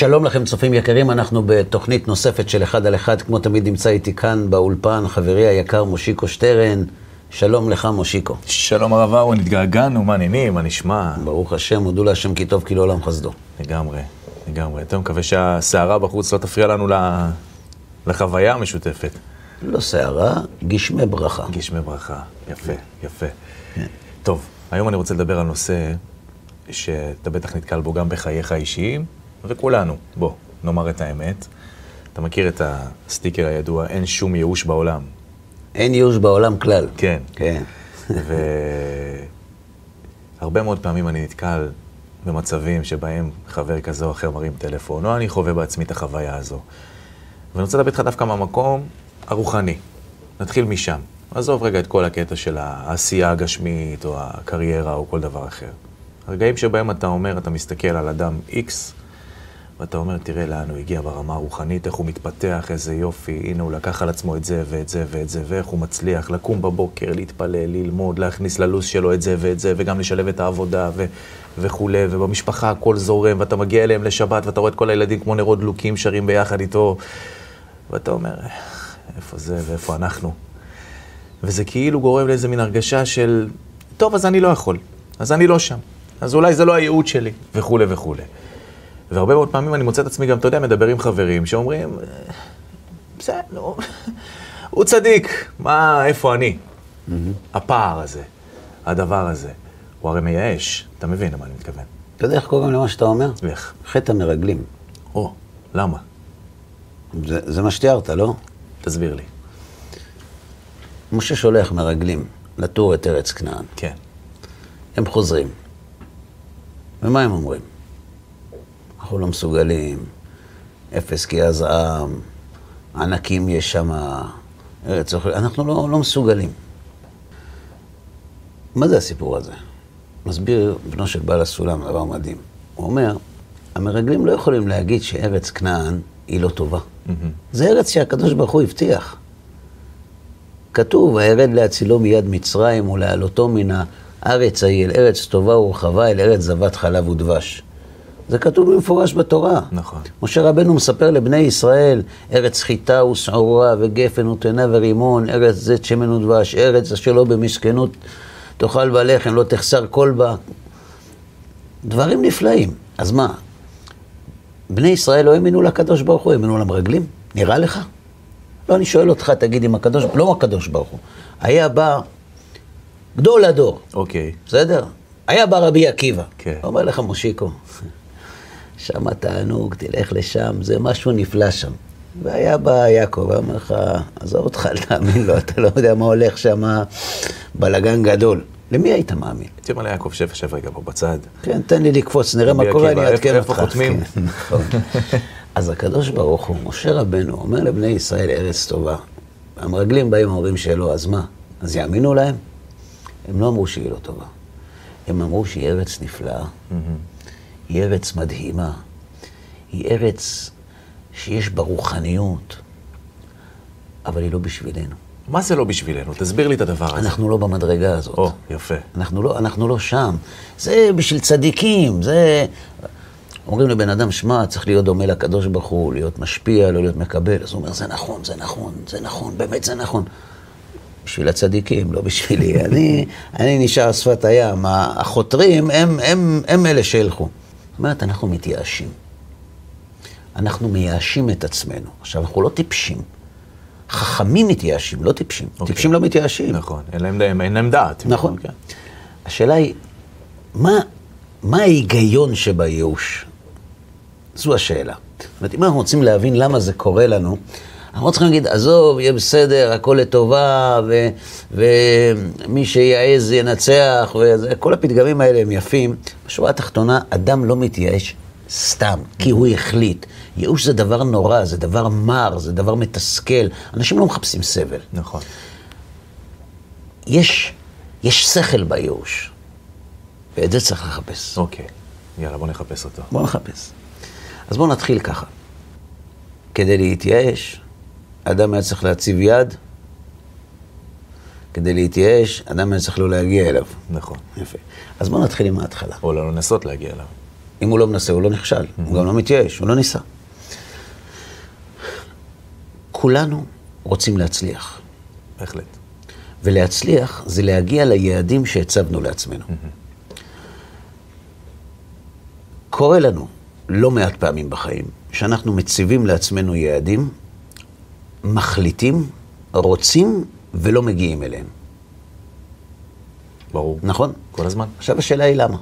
שלום לכם צופים יקרים, אנחנו בתוכנית נוספת של אחד על אחד, כמו תמיד נמצא איתי כאן באולפן חברי היקר מושיקו שטרן. שלום לך מושיקו. שלום הרב אהרון, התגעגענו, מה העניינים, מה נשמע? ברוך השם, הודו להשם כי טוב כי לעולם חסדו. לגמרי, לגמרי. טוב, מקווה שהסערה בחוץ לא תפריע לנו לחוויה המשותפת. לא סערה, גשמי ברכה. גשמי ברכה, יפה, יפה. טוב, היום אני רוצה לדבר על נושא שאתה בטח נתקל בו גם בחייך האישיים, וכולנו. בוא, נאמר את האמת. אתה מכיר את הסטיקר הידוע, אין שום ייאוש בעולם. אין ייאוש בעולם כלל. כן. כן. והרבה מאוד פעמים אני נתקל במצבים שבהם חבר כזה או אחר מרים טלפון, או אני חווה בעצמי את החוויה הזו. ואני רוצה לדבר איתך דווקא מהמקום הרוחני. נתחיל משם. עזוב רגע את כל הקטע של העשייה הגשמית, או הקריירה, או כל דבר אחר. הרגעים שבהם אתה אומר, אתה מסתכל על אדם X, ואתה אומר, תראה לאן הוא הגיע ברמה הרוחנית, איך הוא מתפתח, איזה יופי, הנה הוא לקח על עצמו את זה ואת זה ואת זה, ואיך הוא מצליח לקום בבוקר, להתפלל, ללמוד, להכניס ללו"ז שלו את זה ואת זה, וגם לשלב את העבודה ו- וכולי, ובמשפחה הכל זורם, ואתה מגיע אליהם לשבת, ואתה רואה את כל הילדים כמו נרות דלוקים שרים ביחד איתו, ואתה אומר, "איך, איפה זה ואיפה אנחנו? וזה כאילו גורם לאיזה מין הרגשה של, טוב, אז אני לא יכול, אז אני לא שם, אז אולי זה לא הייעוד שלי, וכולי וכולי. והרבה מאוד פעמים אני מוצא את עצמי גם, אתה יודע, מדבר עם חברים שאומרים, "אה, בסדר, נו, הוא צדיק, מה, איפה אני? הפער הזה, הדבר הזה, הוא הרי מייאש, אתה מבין למה אני מתכוון. אתה יודע איך קוראים למה שאתה אומר? ואיך? חטא המרגלים. או, למה? זה, זה מה שתיארת, לא? תסביר לי. משה שולח מרגלים לתור את ארץ כנען. כן. הם חוזרים. ומה הם אומרים? אנחנו לא מסוגלים, אפס כי הזעם, ענקים יש שם, ארץ אוכל, אנחנו לא, לא מסוגלים. מה זה הסיפור הזה? מסביר בנו של בעל הסולם דבר מדהים. הוא אומר, המרגלים לא יכולים להגיד שארץ כנען היא לא טובה. זה ארץ שהקדוש ברוך הוא הבטיח. כתוב, וירד להצילו מיד מצרים ולהעלותו מן הארץ ההיא אל ארץ טובה ורחבה, אל ארץ זבת חלב ודבש. זה כתוב במפורש בתורה. נכון. משה רבנו מספר לבני ישראל, ארץ חיטה ושעורה וגפן ותאנה ורימון, ארץ זית שמן ודבש, ארץ אשר לא במסכנות תאכל בה לחם, לא תחסר כל בה. דברים נפלאים. אז מה, בני ישראל לא האמינו לקדוש ברוך הוא, האמינו למרגלים? נראה לך? לא, אני שואל אותך, תגיד אם הקדוש, לא הקדוש ברוך הוא, היה בא גדול הדור, אוקיי. בסדר? היה בא רבי עקיבא. כן. אומר לך, מושיקו, שם תענוג, תלך לשם, זה משהו נפלא שם. והיה בא יעקב, אומר לך, עזוב אותך, אל תאמין לו, אתה לא יודע מה הולך שם, בלגן גדול. למי היית מאמין? הייתי אומר ליעקב, שב, שב רגע פה בצד. כן, תן לי לקפוץ, נראה מה קורה, עקיבא, אני אעדכן אותך. איפה חותמים? כן, נכון. אז הקדוש ברוך הוא, משה רבנו, אומר לבני ישראל ארץ טובה. המרגלים באים ואומרים שלא, אז מה? אז יאמינו להם? הם לא אמרו שהיא לא טובה. הם אמרו שהיא ארץ נפלאה, היא ארץ מדהימה, היא ארץ שיש בה רוחניות, אבל היא לא בשבילנו. מה זה לא בשבילנו? תסביר לי את הדבר הזה. אנחנו לא במדרגה הזאת. או, יפה. אנחנו לא, אנחנו לא שם. זה בשביל צדיקים, זה... אומרים לבן אדם, שמע, צריך להיות דומה לקדוש ברוך הוא, להיות משפיע, לא להיות מקבל. אז הוא אומר, זה נכון, זה נכון, זה נכון, באמת זה נכון. בשביל הצדיקים, לא בשבילי. אני, אני נשאר שפת הים. החותרים הם, הם, הם אלה שילכו. אומרת, אנחנו מתייאשים. אנחנו מייאשים את עצמנו. עכשיו, אנחנו לא טיפשים. חכמים מתייאשים, לא טיפשים. אוקיי. טיפשים לא מתייאשים. נכון, אין להם, אין להם דעת. נכון. כן. השאלה היא, מה, מה ההיגיון שבייאוש? זו השאלה. זאת אומרת, אם אנחנו רוצים להבין למה זה קורה לנו, אנחנו לא צריכים להגיד, עזוב, יהיה בסדר, הכל לטובה, ו, ומי שיעז ינצח, וכל הפתגמים האלה הם יפים. בשורה התחתונה, אדם לא מתייאש סתם, כי הוא החליט. ייאוש זה דבר נורא, זה דבר מר, זה דבר מתסכל. אנשים לא מחפשים סבל. נכון. יש, יש שכל בייאוש, ואת זה צריך לחפש. אוקיי. יאללה, בוא נחפש אותו. בואו נחפש. אז בואו נתחיל ככה. כדי להתייאש, אדם היה צריך להציב יד, כדי להתייאש, אדם היה צריך לא להגיע אליו. נכון. יפה. אז בואו נתחיל עם ההתחלה. או לא לנסות להגיע אליו. אם הוא לא מנסה, הוא לא נכשל. הוא גם לא מתייאש, הוא לא ניסה. כולנו רוצים להצליח. בהחלט. ולהצליח זה להגיע ליעדים שהצבנו לעצמנו. קורה לנו לא מעט פעמים בחיים שאנחנו מציבים לעצמנו יעדים, מחליטים, רוצים ולא מגיעים אליהם. ברור. נכון? כל הזמן. עכשיו השאלה היא למה.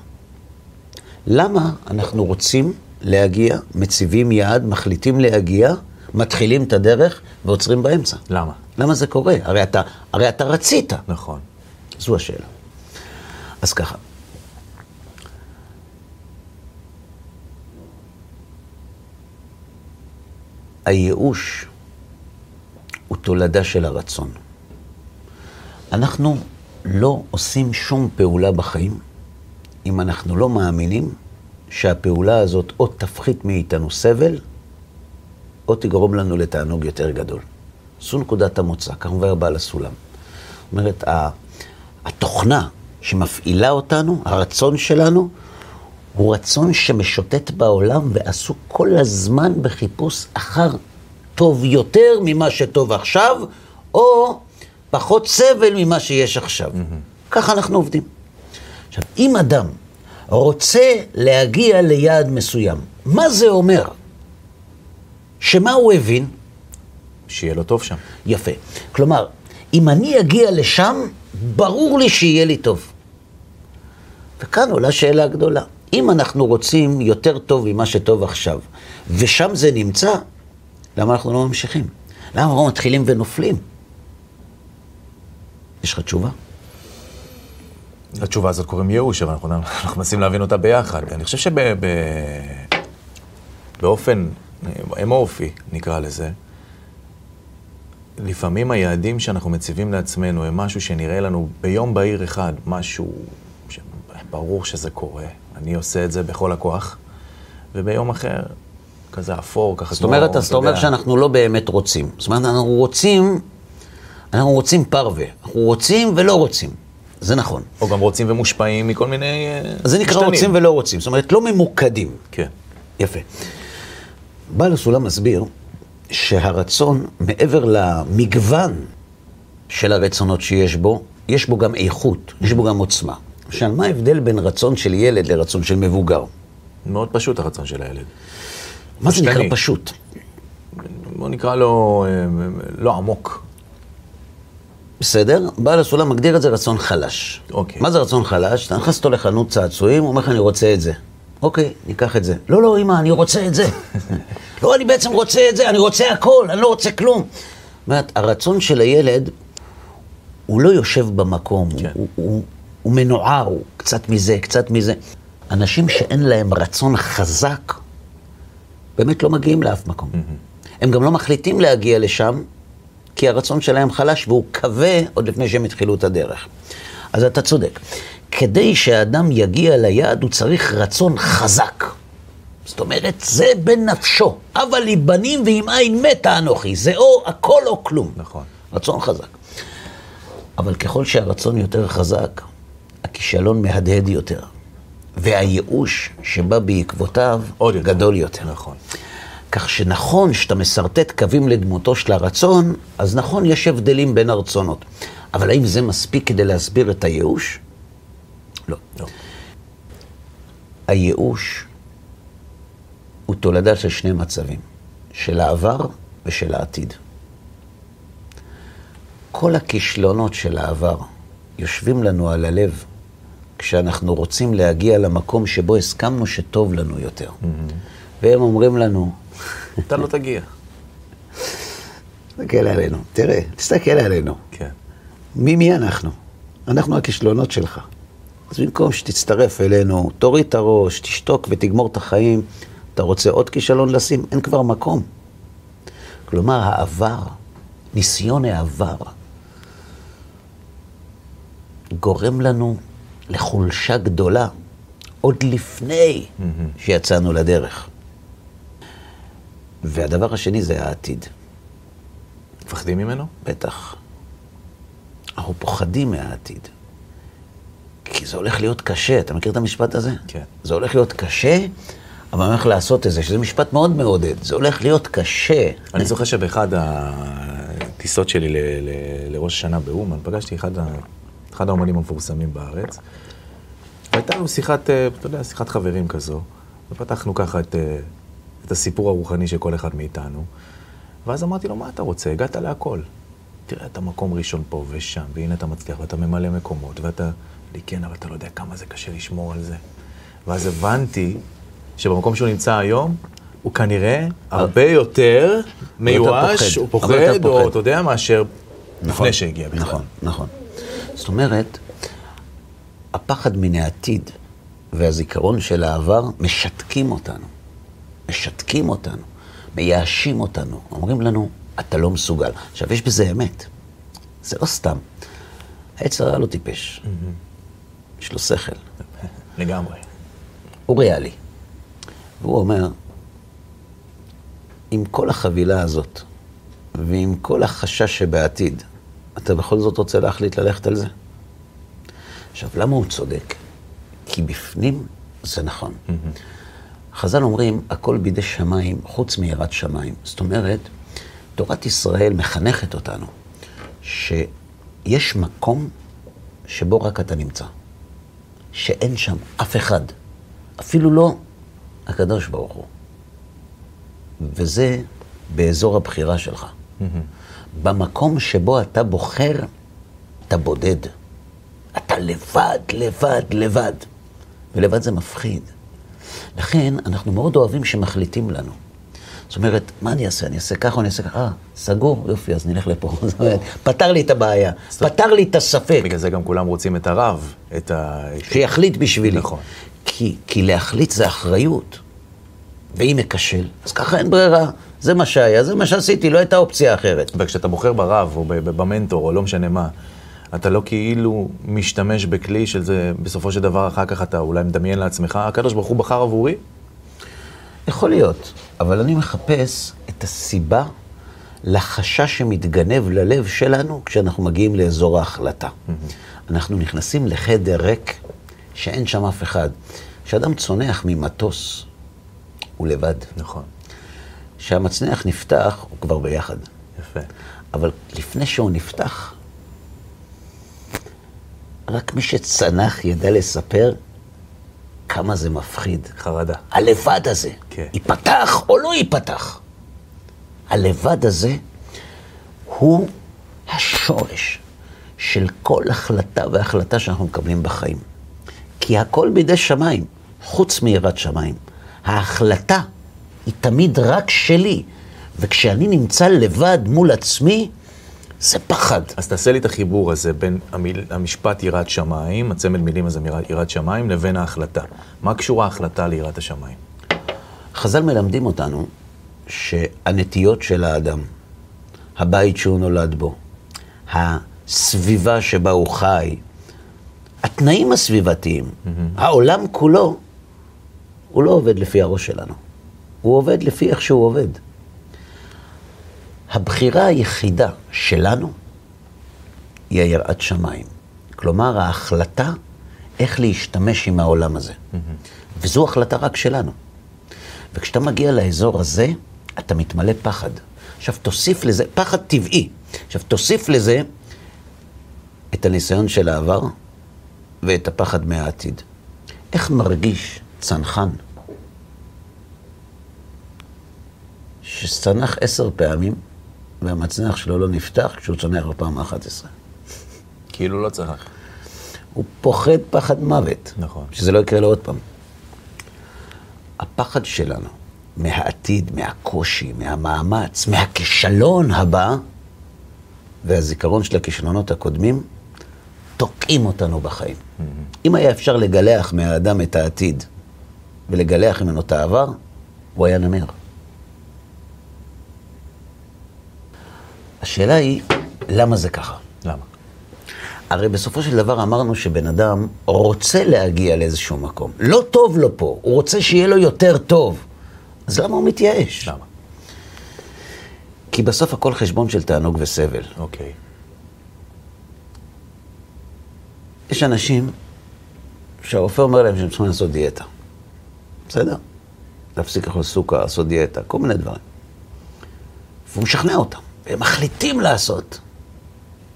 למה אנחנו רוצים להגיע, מציבים יעד, מחליטים להגיע, מתחילים את הדרך ועוצרים באמצע? למה? למה זה קורה? הרי אתה, הרי אתה רצית. נכון. זו השאלה. אז ככה. הייאוש הוא תולדה של הרצון. אנחנו לא עושים שום פעולה בחיים אם אנחנו לא מאמינים שהפעולה הזאת או תפחית מאיתנו סבל, או תגרום לנו לתענוג יותר גדול. זו נקודת המוצא, כך אומר בעל הסולם. זאת אומרת, התוכנה שמפעילה אותנו, הרצון שלנו, הוא רצון שמשוטט בעולם ועסוק כל הזמן בחיפוש אחר טוב יותר ממה שטוב עכשיו, או פחות סבל ממה שיש עכשיו. Mm-hmm. ככה אנחנו עובדים. עכשיו, אם אדם רוצה להגיע ליעד מסוים, מה זה אומר? שמה הוא הבין? שיהיה לו טוב שם. יפה. כלומר, אם אני אגיע לשם, ברור לי שיהיה לי טוב. וכאן עולה שאלה גדולה. אם אנחנו רוצים יותר טוב ממה שטוב עכשיו, ושם זה נמצא, למה אנחנו לא ממשיכים? למה אנחנו מתחילים ונופלים? יש לך תשובה? לתשובה הזאת קוראים ייאוש, אבל אנחנו, אנחנו מנסים להבין אותה ביחד. אני חושב שבאופן אמורפי, נקרא לזה, לפעמים היעדים שאנחנו מציבים לעצמנו הם משהו שנראה לנו ביום בהיר אחד, משהו שברור שזה קורה, אני עושה את זה בכל הכוח, וביום אחר, כזה אפור, ככה זאת אומרת, אז אתה אומר שאנחנו לא באמת רוצים. זאת אומרת, אנחנו רוצים, אנחנו רוצים פרווה. אנחנו רוצים ולא רוצים. זה נכון. או גם רוצים ומושפעים מכל מיני. אה, זה נקרא משתנים. רוצים ולא רוצים. זאת אומרת, לא ממוקדים. כן. יפה. בעל הסולם מסביר שהרצון, מעבר למגוון של הרצונות שיש בו, יש בו גם איכות, יש בו גם עוצמה. עכשיו, מה ההבדל בין רצון של ילד לרצון של מבוגר? מאוד פשוט הרצון של הילד. מה זה נקרא פשוט? בוא נקרא לו אה, לא עמוק. בסדר, בעל הסולם מגדיר את זה רצון חלש. אוקיי. מה זה רצון חלש? אתה נכנס אותו לחנות צעצועים, הוא אומר לך, אני רוצה את זה. אוקיי, ניקח את זה. לא, לא, אמא, אני רוצה את זה. לא, אני בעצם רוצה את זה, אני רוצה הכל, אני לא רוצה כלום. זאת אומרת, הרצון של הילד, הוא לא יושב במקום, כן. הוא, הוא, הוא מנוער, הוא קצת מזה, קצת מזה. אנשים שאין להם רצון חזק, באמת לא מגיעים לאף מקום. Mm-hmm. הם גם לא מחליטים להגיע לשם, כי הרצון שלהם חלש והוא כבה עוד לפני שהם התחילו את הדרך. אז אתה צודק. כדי שהאדם יגיע ליעד, הוא צריך רצון חזק. זאת אומרת, זה בנפשו. אבל לי בנים ועם עין מתה אנוכי. זה או הכל או כלום. נכון. רצון חזק. אבל ככל שהרצון יותר חזק, הכישלון מהדהד יותר. והייאוש שבא בעקבותיו עוד יותר. גדול יותר. נכון. כך שנכון שאתה משרטט קווים לדמותו של הרצון, אז נכון, יש הבדלים בין הרצונות. אבל האם זה מספיק כדי להסביר את הייאוש? לא. לא. הייאוש הוא תולדה של שני מצבים, של העבר ושל העתיד. כל הכישלונות של העבר יושבים לנו על הלב כשאנחנו רוצים להגיע למקום שבו הסכמנו שטוב לנו יותר. Mm-hmm. והם אומרים לנו... אתה לא תגיע. תסתכל עלינו, תראה, תסתכל עלינו. כן. מי מי אנחנו? אנחנו הכישלונות שלך. אז במקום שתצטרף אלינו, תוריד את הראש, תשתוק ותגמור את החיים, אתה רוצה עוד כישלון לשים? אין כבר מקום. כלומר, העבר, ניסיון העבר, גורם לנו לחולשה גדולה עוד לפני mm-hmm. שיצאנו לדרך. והדבר השני זה העתיד. מפחדים ממנו? בטח. אנחנו פוחדים מהעתיד. כי זה הולך להיות קשה. אתה מכיר את המשפט הזה? כן. זה הולך להיות קשה, אבל אני הולך לעשות את זה, שזה משפט מאוד מעודד. זה הולך להיות קשה. אני זוכר שבאחד הטיסות שלי לראש השנה באומן, פגשתי אחד, ה- אחד האומנים המפורסמים בארץ. והייתה לנו שיחת, אה, אתה יודע, שיחת חברים כזו, ופתחנו ככה את, אה, את הסיפור הרוחני של כל אחד מאיתנו. ואז אמרתי לו, מה אתה רוצה? הגעת להכל. תראה, אתה מקום ראשון פה ושם, והנה אתה מצליח, ואתה ממלא מקומות, ואתה... לי, כן, אבל אתה לא יודע כמה זה קשה לשמור על זה. ואז הבנתי שבמקום שהוא נמצא היום, הוא כנראה הרבה יותר מיואש. הוא פוחד, או. אתה יודע, מאשר נכון, לפני שהגיע בכלל. נכון, נכון. זאת אומרת, הפחד מן העתיד והזיכרון של העבר משתקים אותנו. משתקים אותנו, מייאשים אותנו, אומרים לנו, אתה לא מסוגל. עכשיו, יש בזה אמת. זה לא סתם. העץ הרע לא טיפש. יש לו שכל. לגמרי. הוא ריאלי. והוא אומר, עם כל החבילה הזאת, ועם כל החשש שבעתיד, אתה בכל זאת רוצה להחליט ללכת על זה? עכשיו, למה הוא צודק? כי בפנים זה נכון. חז"ל אומרים, הכל בידי שמיים, חוץ מיראת שמיים. זאת אומרת, תורת ישראל מחנכת אותנו שיש מקום שבו רק אתה נמצא. שאין שם אף אחד, אפילו לא הקדוש ברוך הוא. וזה באזור הבחירה שלך. במקום שבו אתה בוחר, אתה בודד. אתה לבד, לבד, לבד. ולבד זה מפחיד. לכן, אנחנו מאוד אוהבים שמחליטים לנו. זאת אומרת, מה אני אעשה? אני אעשה ככה או אני אעשה ככה? אה, סגור, יופי, אז נלך לפה. זאת אומרת, פתר לי את הבעיה, פתר לי את הספק. בגלל זה גם כולם רוצים את הרב, את ה... שיחליט בשבילי. נכון. כי, כי להחליט זה אחריות. ואם אכשל, אז ככה אין ברירה. זה מה שהיה, זה מה שעשיתי, לא הייתה אופציה אחרת. וכשאתה בוחר ברב, או במנטור, או לא משנה מה, אתה לא כאילו משתמש בכלי של זה, בסופו של דבר, אחר כך אתה אולי מדמיין לעצמך, הקדוש ברוך הוא בחר עבורי? יכול להיות, אבל אני מחפש את הסיבה לחשש שמתגנב ללב שלנו כשאנחנו מגיעים לאזור ההחלטה. אנחנו נכנסים לחדר ריק שאין שם אף אחד. כשאדם צונח ממטוס, הוא לבד. נכון. כשהמצנח נפתח, הוא כבר ביחד. יפה. אבל לפני שהוא נפתח, רק מי שצנח ידע לספר כמה זה מפחיד. חרדה. הלבד הזה, כן. ייפתח או לא ייפתח. הלבד הזה הוא השורש של כל החלטה והחלטה שאנחנו מקבלים בחיים. כי הכל בידי שמיים, חוץ מיראת שמיים. ההחלטה היא תמיד רק שלי, וכשאני נמצא לבד מול עצמי, זה פחד. אז תעשה לי את החיבור הזה בין המיל, המשפט יראת שמיים, הצמד מילים הזה יראת שמיים, לבין ההחלטה. מה קשורה ההחלטה ליראת השמיים? חז"ל מלמדים אותנו שהנטיות של האדם, הבית שהוא נולד בו, הסביבה שבה הוא חי, התנאים הסביבתיים, העולם כולו, הוא לא עובד לפי הראש שלנו. הוא עובד לפי איך שהוא עובד. הבחירה היחידה שלנו היא היראת שמיים. כלומר, ההחלטה איך להשתמש עם העולם הזה. וזו החלטה רק שלנו. וכשאתה מגיע לאזור הזה, אתה מתמלא פחד. עכשיו תוסיף לזה, פחד טבעי. עכשיו תוסיף לזה את הניסיון של העבר ואת הפחד מהעתיד. איך מרגיש צנחן שצנח עשר פעמים והמצנח שלו לא נפתח כשהוא צונח בפעם ה-11? כאילו לא צריך. הוא פוחד פחד מוות. נכון. שזה לא יקרה לו עוד פעם. הפחד שלנו מהעתיד, מהקושי, מהמאמץ, מהכישלון הבא, והזיכרון של הכישלונות הקודמים, תוקעים אותנו בחיים. אם היה אפשר לגלח מהאדם את העתיד ולגלח ממנו את העבר, הוא היה נמר. השאלה היא, למה זה ככה? למה? הרי בסופו של דבר אמרנו שבן אדם רוצה להגיע לאיזשהו מקום. לא טוב לו פה, הוא רוצה שיהיה לו יותר טוב. אז למה הוא מתייאש? למה? כי בסוף הכל חשבון של תענוג וסבל. אוקיי. יש אנשים שהרופא אומר להם שהם צריכים לעשות דיאטה. בסדר? להפסיק לאכול סוכר, לעשות דיאטה, כל מיני דברים. והוא משכנע אותם, והם מחליטים לעשות.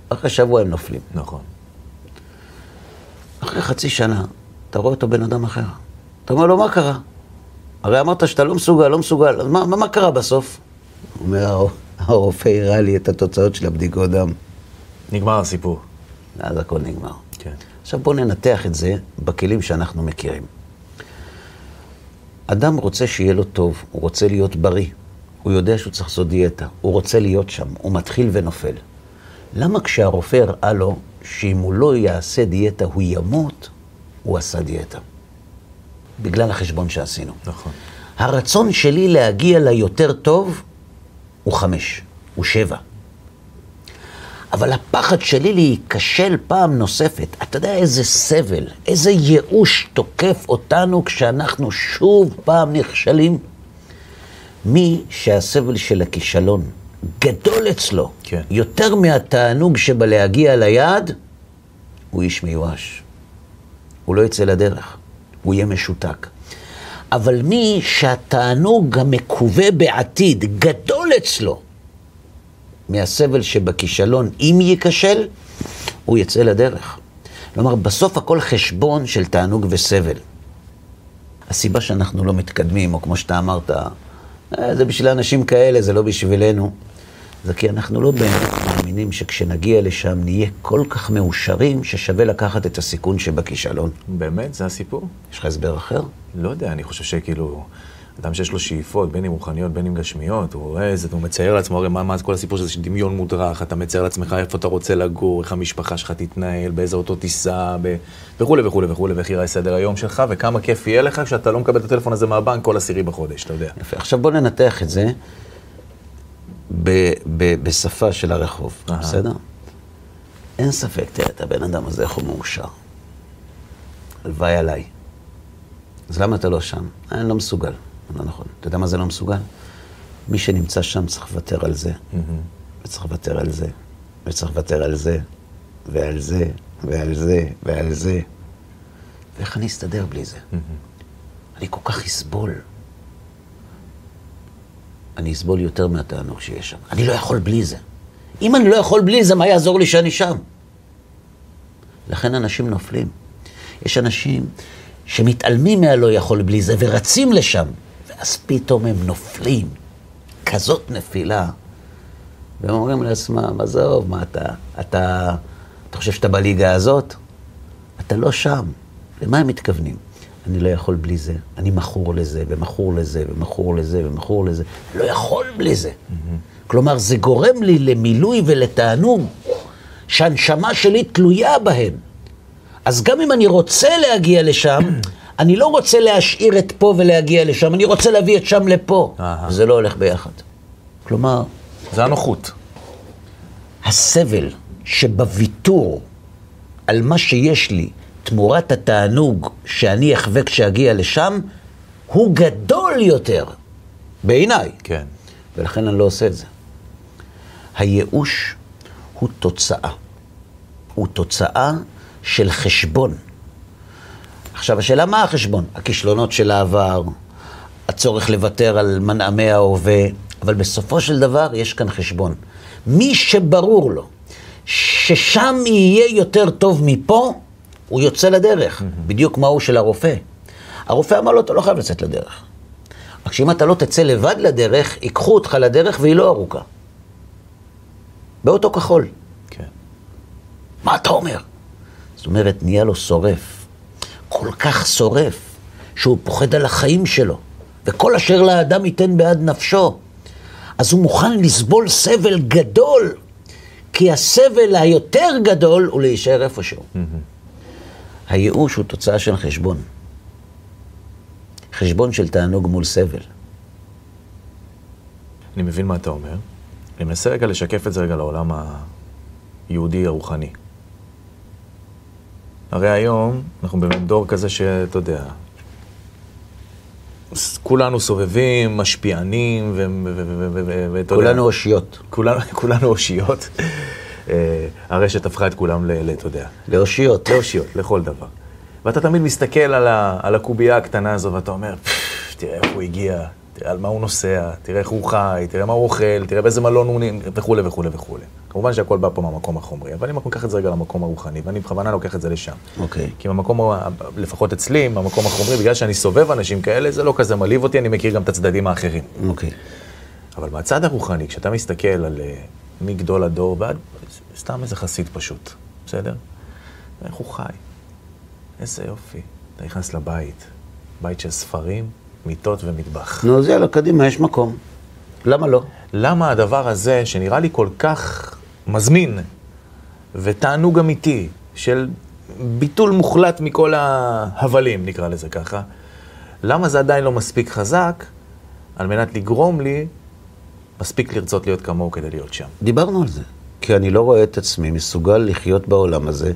אחרי שבוע הם נופלים. נכון. אחרי חצי שנה, אתה רואה אותו בן אדם אחר. אתה אומר לו, מה קרה? הרי אמרת שאתה לא מסוגל, לא מסוגל, אז מה, מה, מה קרה בסוף? הוא אומר, "הר- הרופא הראה לי את התוצאות של הבדיקות דם. נגמר הסיפור. ואז הכל נגמר. כן. עכשיו בואו ננתח את זה בכלים שאנחנו מכירים. אדם רוצה שיהיה לו טוב, הוא רוצה להיות בריא, הוא יודע שהוא צריך לעשות דיאטה, הוא רוצה להיות שם, הוא מתחיל ונופל. למה כשהרופא הראה לו שאם הוא לא יעשה דיאטה הוא ימות, הוא עשה דיאטה? בגלל החשבון שעשינו. נכון. הרצון שלי להגיע ליותר טוב הוא חמש, הוא שבע. אבל הפחד שלי להיכשל פעם נוספת, אתה יודע איזה סבל, איזה ייאוש תוקף אותנו כשאנחנו שוב פעם נכשלים? מי שהסבל של הכישלון גדול אצלו, כן. יותר מהתענוג שבלהגיע ליעד, הוא איש מיואש. הוא לא יצא לדרך, הוא יהיה משותק. אבל מי שהתענוג המקווה בעתיד גדול אצלו מהסבל שבכישלון, אם ייכשל, הוא יצא לדרך. כלומר, בסוף הכל חשבון של תענוג וסבל. הסיבה שאנחנו לא מתקדמים, או כמו שאתה אמרת, "אה, זה בשביל אנשים כאלה, זה לא בשבילנו, זה כי אנחנו לא באמת מאמינים שכשנגיע לשם נהיה כל כך מאושרים ששווה לקחת את הסיכון שבכישלון. באמת? זה הסיפור? יש לך הסבר אחר? לא יודע, אני חושב שכאילו, אדם שיש לו שאיפות, בין אם רוחניות, בין אם גשמיות, הוא רואה איזה, הוא מצייר לעצמו, הרי מה, מה כל הסיפור של זה, דמיון מודרך, אתה מצייר לעצמך איפה אתה רוצה לגור, איך המשפחה שלך תתנהל, באיזה אוטו תיסע, ב... וכולי וכולי וכולי, ואיך ייראה סדר היום שלך, וכמה כיף יהיה לך כשאתה לא מקבל את הטלפון הזה מהבנק כל עשירי בחודש, אתה יודע. יפה. עכשיו בוא ננתח את זה ב- ב- בשפה של הרחוב, אהה. בסדר? אין ספק, תראה, את הבן אדם הזה, איך הוא מאושר. הלוואי עליי. אז למה אתה לא שם? "אה, אני לא מסוגל. לא נכון. אתה יודע מה זה לא מסוגל? מי שנמצא שם צריך לוותר על זה, וצריך לוותר על זה, וצריך לוותר על זה, ועל זה, ועל זה, ועל זה. ואיך אני אסתדר בלי זה? אני כל כך אסבול. אני אסבול יותר מהתענוג שיש שם. אני לא יכול בלי זה. אם אני לא יכול בלי זה, מה יעזור לי שאני שם? לכן אנשים נופלים. יש אנשים שמתעלמים מהלא יכול בלי זה ורצים לשם, ואז פתאום הם נופלים. כזאת נפילה. והם אומרים לעצמם, עזוב, מה אתה, אתה, אתה חושב שאתה בליגה הזאת? אתה לא שם. למה הם מתכוונים? אני לא יכול בלי זה, אני מכור לזה, ומכור לזה, ומכור לזה, ומכור לזה. לא יכול בלי זה. כלומר, זה גורם לי למילוי ולתענוג שהנשמה שלי תלויה בהם. אז גם אם אני רוצה להגיע לשם, אני לא רוצה להשאיר את פה ולהגיע לשם, אני רוצה להביא את שם לפה. זה לא הולך ביחד. כלומר, זה הנוחות. הסבל שבוויתור על מה שיש לי תמורת התענוג שאני אחווה כשאגיע לשם, הוא גדול יותר, בעיניי. כן. ולכן אני לא עושה את זה. הייאוש הוא תוצאה. הוא תוצאה של חשבון. עכשיו, השאלה מה החשבון? הכישלונות של העבר, הצורך לוותר על מנעמי ההווה, אבל בסופו של דבר יש כאן חשבון. מי שברור לו ששם יהיה יותר טוב מפה, הוא יוצא לדרך. בדיוק מהו של הרופא. הרופא אמר לו, אתה לא חייב לצאת לדרך. רק שאם אתה לא תצא לבד לדרך, ייקחו אותך לדרך והיא לא ארוכה. באוטו כחול. כן. מה אתה אומר? זאת אומרת, נהיה לו שורף. כל כך שורף, שהוא פוחד על החיים שלו. וכל אשר לאדם ייתן בעד נפשו. אז הוא מוכן לסבול סבל גדול, כי הסבל היותר גדול הוא להישאר איפשהו. הייאוש הוא תוצאה של חשבון. חשבון של תענוג מול סבל. אני מבין מה אתה אומר. אני מנסה רגע לשקף את זה רגע לעולם היהודי הרוחני. הרי היום אנחנו באמת דור כזה שאתה יודע, כולנו סובבים, משפיענים, ואתה יודע, כולנו אושיות. כולנו, אושיות. אה, הרשת הפכה את כולם ל... אתה יודע, לאושיות. לאושיות, לכל דבר. ואתה תמיד מסתכל על, ה, על הקובייה הקטנה הזו, ואתה אומר, "פפ, תראה איך הוא הגיע, תראה על מה הוא נוסע, תראה איך הוא חי, תראה מה הוא אוכל, תראה באיזה מלון הוא נ... וכולי וכולי וכולי. כמובן שהכל בא פה מהמקום החומרי, אבל אם אנחנו ניקח את זה רגע למקום הרוחני, ואני בכוונה לוקח את זה לשם. אוקיי. כי במקום, לפחות אצלי, במקום החומרי, בגלל שאני סובב אנשים כאלה, זה לא כזה מלהיב אותי, אני מכיר גם את הצדדים האחרים. אוקיי. אבל מהצד הרוחני, כשאתה מסתכל על אה, מגדול הדור ועד סתם איזה חסיד פשוט, בסדר? איך הוא חי? איזה יופי. אתה נכנס לבית, בית של ספרים, מיטות ומטבח. נו, אז יאללה, קדימה, יש מקום. למה לא? למה הדבר הזה, שנראה לי כל כך מזמין, ותענוג אמיתי, של ביטול מוחלט מכל ההבלים, נקרא לזה ככה, למה זה עדיין לא מספיק חזק, על מנת לגרום לי מספיק לרצות להיות כמוהו כדי להיות שם? דיברנו על זה. כי אני לא רואה את עצמי מסוגל לחיות בעולם הזה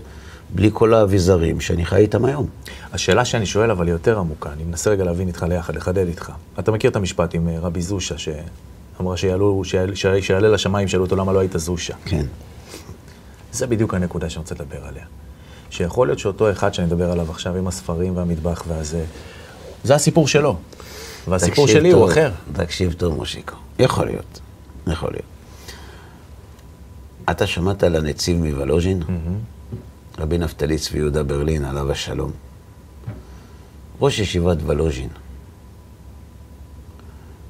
בלי כל האביזרים שאני חי איתם היום. השאלה שאני שואל, אבל היא יותר עמוקה, אני מנסה רגע להבין איתך ליחד, לחדד איתך. אתה מכיר את המשפט עם אה, רבי זושה, שאמרה שיעלו, שיעל, שיעל- שיעלה לשמיים, שאלו אותו למה לא היית זושה. כן. זה בדיוק הנקודה שאני רוצה לדבר עליה. שיכול להיות שאותו אחד שאני מדבר עליו עכשיו עם הספרים והמטבח והזה, זה הסיפור שלו. והסיפור שלי הוא טוב, אחר. תקשיב טוב, מושיקו. יכול להיות. יכול להיות. אתה שמעת על הנציב מוולוז'ין? רבי נפתלי צבי יהודה ברלין, עליו השלום. ראש ישיבת וולוז'ין.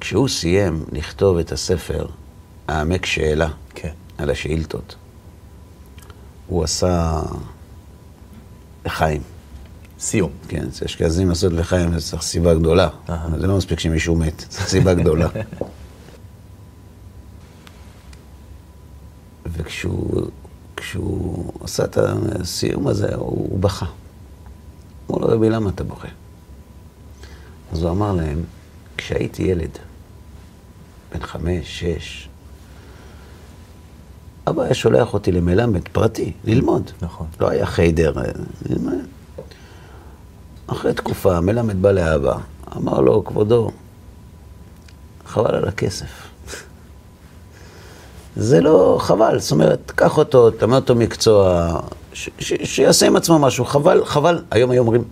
כשהוא סיים לכתוב את הספר העמק שאלה כן. על השאילתות, הוא עשה לחיים. סיום. כן, אצל אשכנזים לעשות לחיים זה צריך סיבה גדולה. זה לא מספיק שמישהו מת, צריך סיבה גדולה. וכשהוא כשהוא עשה את הסיום הזה, הוא, הוא בכה. אמרו לו, רבי, למה אתה בוכה? אז הוא אמר להם, כשהייתי ילד, בן חמש, שש, אבא היה שולח אותי למלמד פרטי, ללמוד. נכון. לא היה חיידר. אה. אחרי תקופה, המלמד בא לאבא, אמר לו, כבודו, חבל על הכסף. זה לא חבל, זאת אומרת, קח אותו, תלמד אותו מקצוע, ש- ש- שיעשה עם עצמו משהו, חבל, חבל, היום היו אומרים,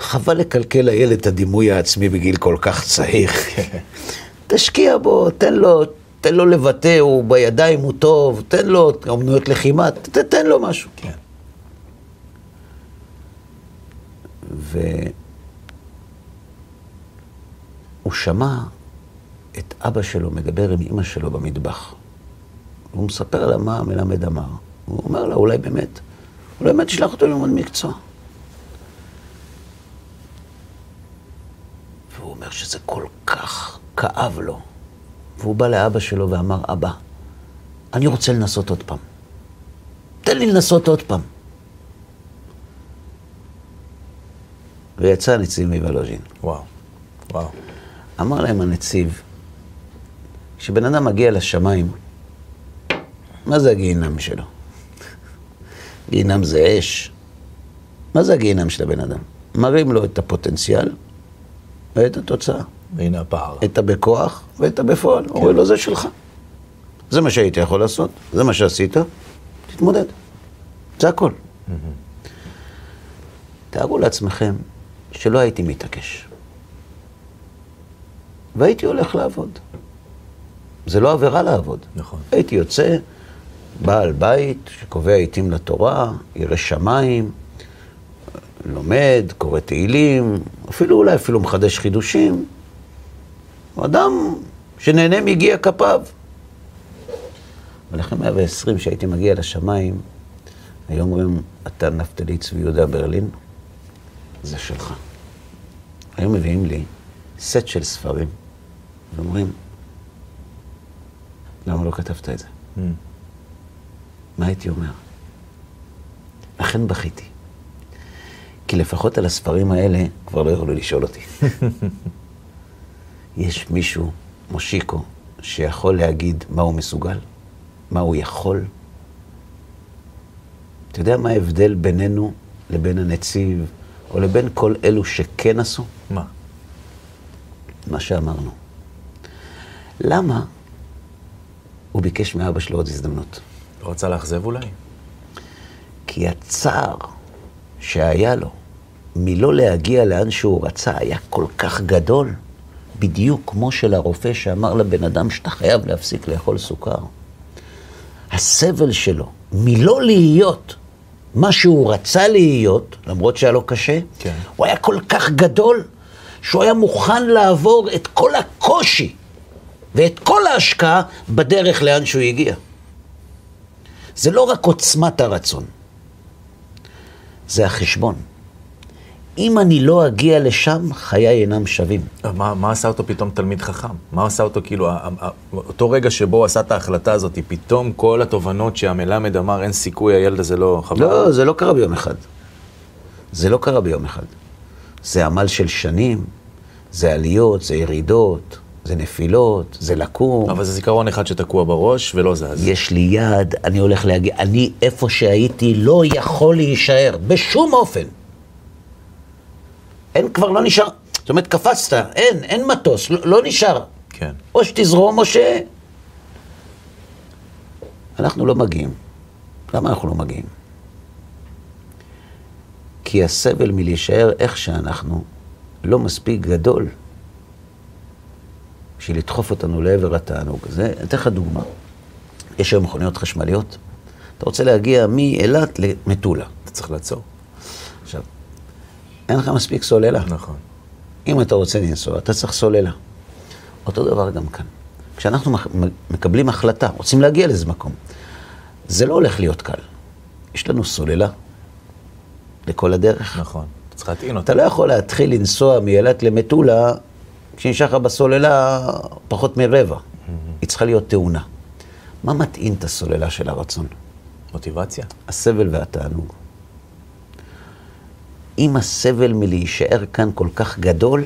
חבל לקלקל לילד את הדימוי העצמי בגיל כל כך צעיר. תשקיע בו, תן לו, תן לו לבטא, הוא בידיים, הוא טוב, תן לו אומנויות לחימה, ת- תן לו משהו. כן. והוא שמע את אבא שלו מדבר עם אמא שלו במטבח. והוא מספר לה מה המלמד אמר. הוא אומר לה, אולי באמת, אולי באמת תשלח אותו ללמוד מקצוע. והוא אומר שזה כל כך כאב לו. והוא בא לאבא שלו ואמר, אבא, אני רוצה לנסות עוד פעם. תן לי לנסות עוד פעם. ויצא הנציב מוולוז'ין. וואו. וואו. אמר להם הנציב, כשבן אדם מגיע לשמיים, מה זה הגיהינם שלו? גיהינם זה אש. מה זה הגיהינם של הבן אדם? מראים לו את הפוטנציאל ואת התוצאה. והנה הפער. את הבכוח ואת הבפועל. כן. אומרים לו, זה שלך. זה מה שהיית יכול לעשות, זה מה שעשית, תתמודד. זה הכל. תארו לעצמכם שלא הייתי מתעקש. והייתי הולך לעבוד. זה לא עבירה לעבוד. נכון. הייתי יוצא, בעל בית שקובע עיתים לתורה, ירא שמיים, לומד, קורא תהילים, אפילו אולי אפילו מחדש חידושים. הוא אדם שנהנה מיגיע כפיו. אבל אחרי 120 שהייתי מגיע לשמיים, היו אומרים, אתה נפתלי צבי יהודה ברלין, זה שלך. היו מביאים לי סט של ספרים, ואומרים, למה לא כתבת את זה? Mm. מה הייתי אומר? לכן בכיתי. כי לפחות על הספרים האלה כבר לא יכולו לשאול אותי. יש מישהו, מושיקו, שיכול להגיד מה הוא מסוגל? מה הוא יכול? אתה יודע מה ההבדל בינינו לבין הנציב, או לבין כל אלו שכן עשו? מה? מה שאמרנו. למה הוא ביקש מאבא שלו עוד הזדמנות? לא רצה לאכזב אולי? כי הצער שהיה לו מלא להגיע לאן שהוא רצה היה כל כך גדול, בדיוק כמו של הרופא שאמר לבן אדם שאתה חייב להפסיק לאכול סוכר. הסבל שלו מלא להיות מה שהוא רצה להיות, למרות שהיה לו קשה, כן. הוא היה כל כך גדול, שהוא היה מוכן לעבור את כל הקושי ואת כל ההשקעה בדרך לאן שהוא הגיע. זה לא רק עוצמת הרצון, זה החשבון. אם אני לא אגיע לשם, חיי אינם שווים. מה, מה עשה אותו פתאום תלמיד חכם? מה עשה אותו, כאילו, אותו רגע שבו הוא עשה את ההחלטה הזאת, פתאום כל התובנות שהמלמד אמר, אין סיכוי, הילד הזה לא חבל. לא, זה לא קרה ביום אחד. זה לא קרה ביום אחד. זה עמל של שנים, זה עליות, זה ירידות, זה נפילות, זה לקום. אבל זה זיכרון אחד שתקוע בראש ולא זז. יש לי יד, אני הולך להגיע, אני איפה שהייתי לא יכול להישאר, בשום אופן. אין, כבר לא נשאר, זאת אומרת, קפצת, אין, אין מטוס, לא, לא נשאר. כן. או שתזרום או ש... אנחנו לא מגיעים. למה אנחנו לא מגיעים? כי הסבל מלהישאר איך שאנחנו לא מספיק גדול בשביל לדחוף אותנו לעבר התענוג. זה, אני אתן לך דוגמה. יש היום מכוניות חשמליות. אתה רוצה להגיע מאילת למטולה. אתה צריך לעצור. אין לך מספיק סוללה. נכון. אם אתה רוצה לנסוע, אתה צריך סוללה. אותו דבר גם כאן. כשאנחנו מקבלים החלטה, רוצים להגיע לאיזה מקום, זה לא הולך להיות קל. יש לנו סוללה לכל הדרך. נכון. אתה צריך להטעין אותה. אתה לא יכול להתחיל לנסוע מאילת למטולה כשנשאר לך בסוללה פחות מרבע. היא צריכה להיות טעונה. מה מטעין את הסוללה של הרצון? מוטיבציה. הסבל והתענוג. אם הסבל מלהישאר כאן כל כך גדול,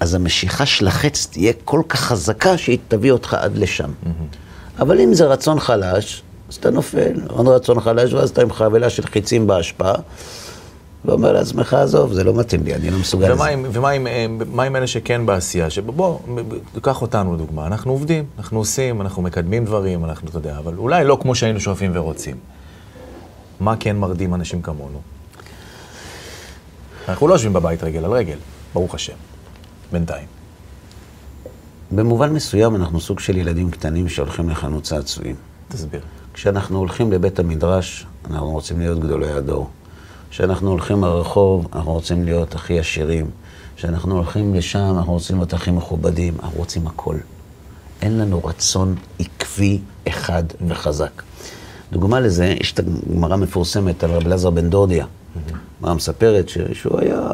אז המשיכה של החץ תהיה כל כך חזקה שהיא תביא אותך עד לשם. אבל אם זה רצון חלש, אז אתה נופל, עוד רצון חלש, ואז אתה עם חבילה של חיצים בהשפעה, ואומר לעצמך, עזוב, זה לא מתאים לי, אני לא מסוגל ומה לזה. עם, ומה עם, אה, עם אלה שכן בעשייה? שבוא, קח אותנו לדוגמה. אנחנו עובדים, אנחנו עושים, אנחנו מקדמים דברים, אנחנו, אתה יודע, אבל אולי לא כמו שהיינו שואפים ורוצים. מה כן מרדים אנשים כמונו? אנחנו לא יושבים בבית רגל על רגל, ברוך השם. בינתיים. במובן מסוים אנחנו סוג של ילדים קטנים שהולכים לחנות צעצועים. תסביר. כשאנחנו הולכים לבית המדרש, אנחנו רוצים להיות גדולי הדור. כשאנחנו הולכים ברחוב, אנחנו רוצים להיות הכי עשירים. כשאנחנו הולכים לשם, אנחנו רוצים להיות הכי מכובדים. אנחנו רוצים הכל. אין לנו רצון עקבי אחד וחזק. דוגמה לזה, יש את הגמרא מפורסמת על רב אלעזר בן דורדיה. הגמרא מספרת שהוא היה...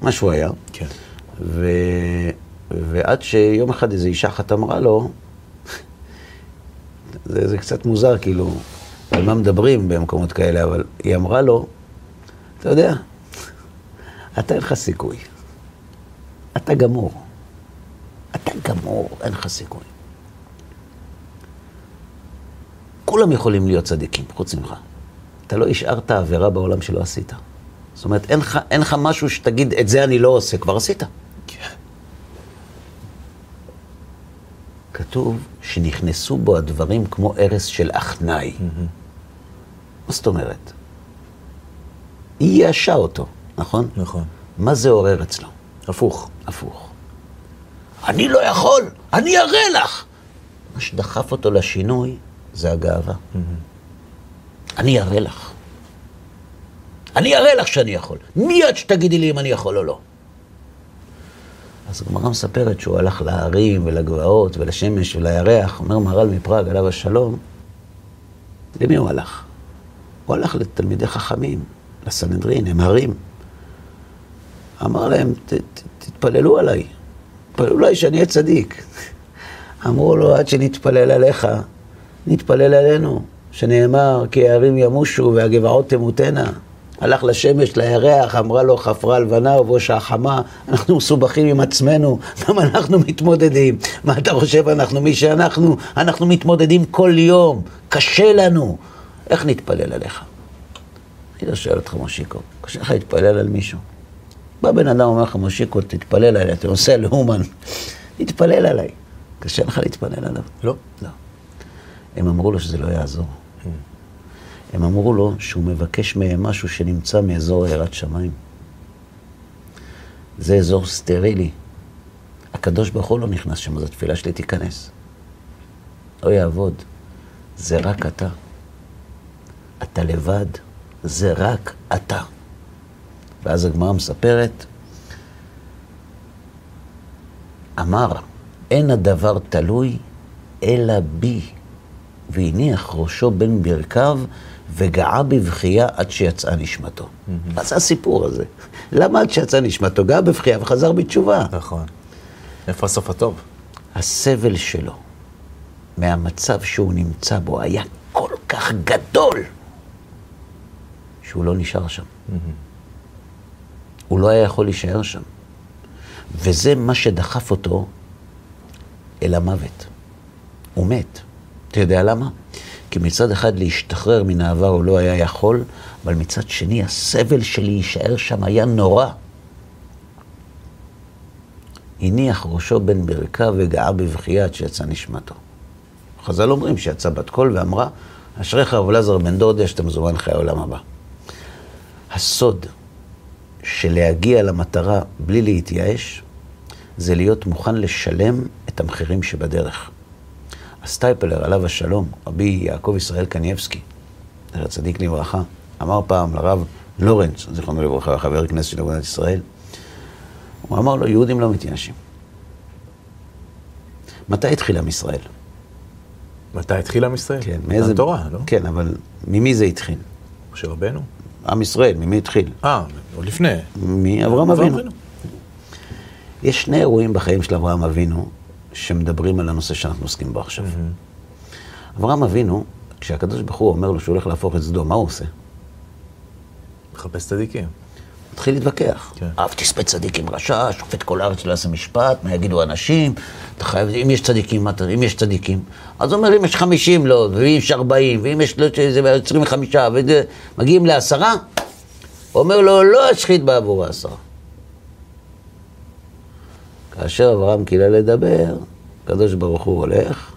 מה שהוא היה. כן. ו... ועד שיום אחד איזו אישה אחת אמרה לו, זה, זה קצת מוזר, כאילו, על מה מדברים במקומות כאלה, אבל היא אמרה לו, אתה יודע, אתה אין לך סיכוי. אתה גמור. אתה גמור, אין לך סיכוי. כולם יכולים להיות צדיקים, חוץ ממך. אתה לא השארת עבירה בעולם שלא עשית. זאת אומרת, אין לך, אין לך משהו שתגיד, את זה אני לא עושה, כבר עשית. כן. כתוב שנכנסו בו הדברים כמו ארס של אחנאי. מה זאת אומרת? היא ייאשה אותו, נכון? נכון. מה זה עורר אצלו? הפוך. הפוך. אני לא יכול, אני אראה לך. מה שדחף אותו לשינוי זה הגאווה. אני אראה לך. אני אראה לך שאני יכול. מיד שתגידי לי אם אני יכול או לא. אז הגמרא מספרת שהוא הלך להרים ולגבעות ולשמש ולירח, אומר מהר"ל מפראג, עליו השלום, למי הוא הלך? הוא הלך לתלמידי חכמים, לסנהדרין, הם הרים. אמר להם, "ת- ת- תתפללו עליי, תתפללו עליי שאני אהיה צדיק. אמרו לו, עד שנתפלל עליך, נתפלל עלינו, שנאמר, כי הערים ימושו והגבעות תמותנה. הלך לשמש, לירח, אמרה לו, חפרה לבנה ובושה חמה, אנחנו מסובכים עם עצמנו, גם אנחנו מתמודדים. מה אתה חושב, אנחנו מי שאנחנו? אנחנו מתמודדים כל יום, קשה לנו. איך נתפלל עליך? אני לא שואל אותך, מושיקו, קשה לך להתפלל על מישהו? בא בן אדם אומר לך, מושיקו, תתפלל עליי, אתה נוסע לאומן, תתפלל עליי. קשה לך להתפלל עליו? לא. לא. הם אמרו לו שזה לא יעזור. הם אמרו לו שהוא מבקש מהם משהו שנמצא מאזור יראת שמיים. זה אזור סטרילי. הקדוש ברוך הוא לא נכנס שם, אז התפילה שלי תיכנס. לא יעבוד. זה רק אתה. אתה לבד, זה רק אתה. ואז הגמרא מספרת, אמר, אין הדבר תלוי אלא בי, והניח ראשו בין ברכיו וגעה בבכייה עד שיצאה נשמתו. מה זה הסיפור הזה? למה עד שיצאה נשמתו? גאה בבכייה וחזר בתשובה. נכון. איפה הסוף הטוב? הסבל שלו מהמצב שהוא נמצא בו היה כל כך גדול, שהוא לא נשאר שם. הוא לא היה יכול להישאר שם. וזה מה שדחף אותו אל המוות. הוא מת. אתה יודע למה? כי מצד אחד להשתחרר מן העבר הוא לא היה יכול, אבל מצד שני הסבל של להישאר שם היה נורא. הניח ראשו בין ברכיו וגאה בבכייה עד שיצא נשמתו. חז"ל אומרים שיצא בת קול ואמרה, אשריך רב אלעזר בן דודיה שאתה מזומן חיי העולם הבא. הסוד של להגיע למטרה בלי להתייאש, זה להיות מוכן לשלם את המחירים שבדרך. הסטייפלר, עליו השלום, רבי יעקב ישראל קניאבסקי, זכר צדיק לברכה, אמר פעם לרב לורנץ, זיכרונו לברכה, חבר כנסת של אגודת ישראל, הוא אמר לו, יהודים לא מתייאשים. מתי התחיל עם ישראל? מתי התחיל עם ישראל? כן, מאיזה... תורה, לא? כן, אבל ממי זה התחיל? משה רבנו? עם ישראל, ממי התחיל? אה, עוד לפני. מאברהם אבינו. יש שני אירועים בחיים של אברהם אבינו שמדברים על הנושא שאנחנו עוסקים בו עכשיו. אברהם אבינו, כשהקדוש ברוך הוא אומר לו שהוא הולך להפוך את סדום, מה הוא עושה? מחפש צדיקים. מתחיל להתווכח. כן. אב תספה צדיקים רשע, שופט כל הארץ לא יעשה משפט, מה יגידו אנשים, אתה חייב, אם יש צדיקים, מה אתה, אם יש צדיקים. אז הוא אומר, אם יש 50 לא, ואם יש 40, ואם יש לא, זה 25, ומגיעים לעשרה, הוא אומר לו, לא אשחית בעבור העשרה. כאשר אברהם קילל לדבר, הקדוש ברוך הוא הולך,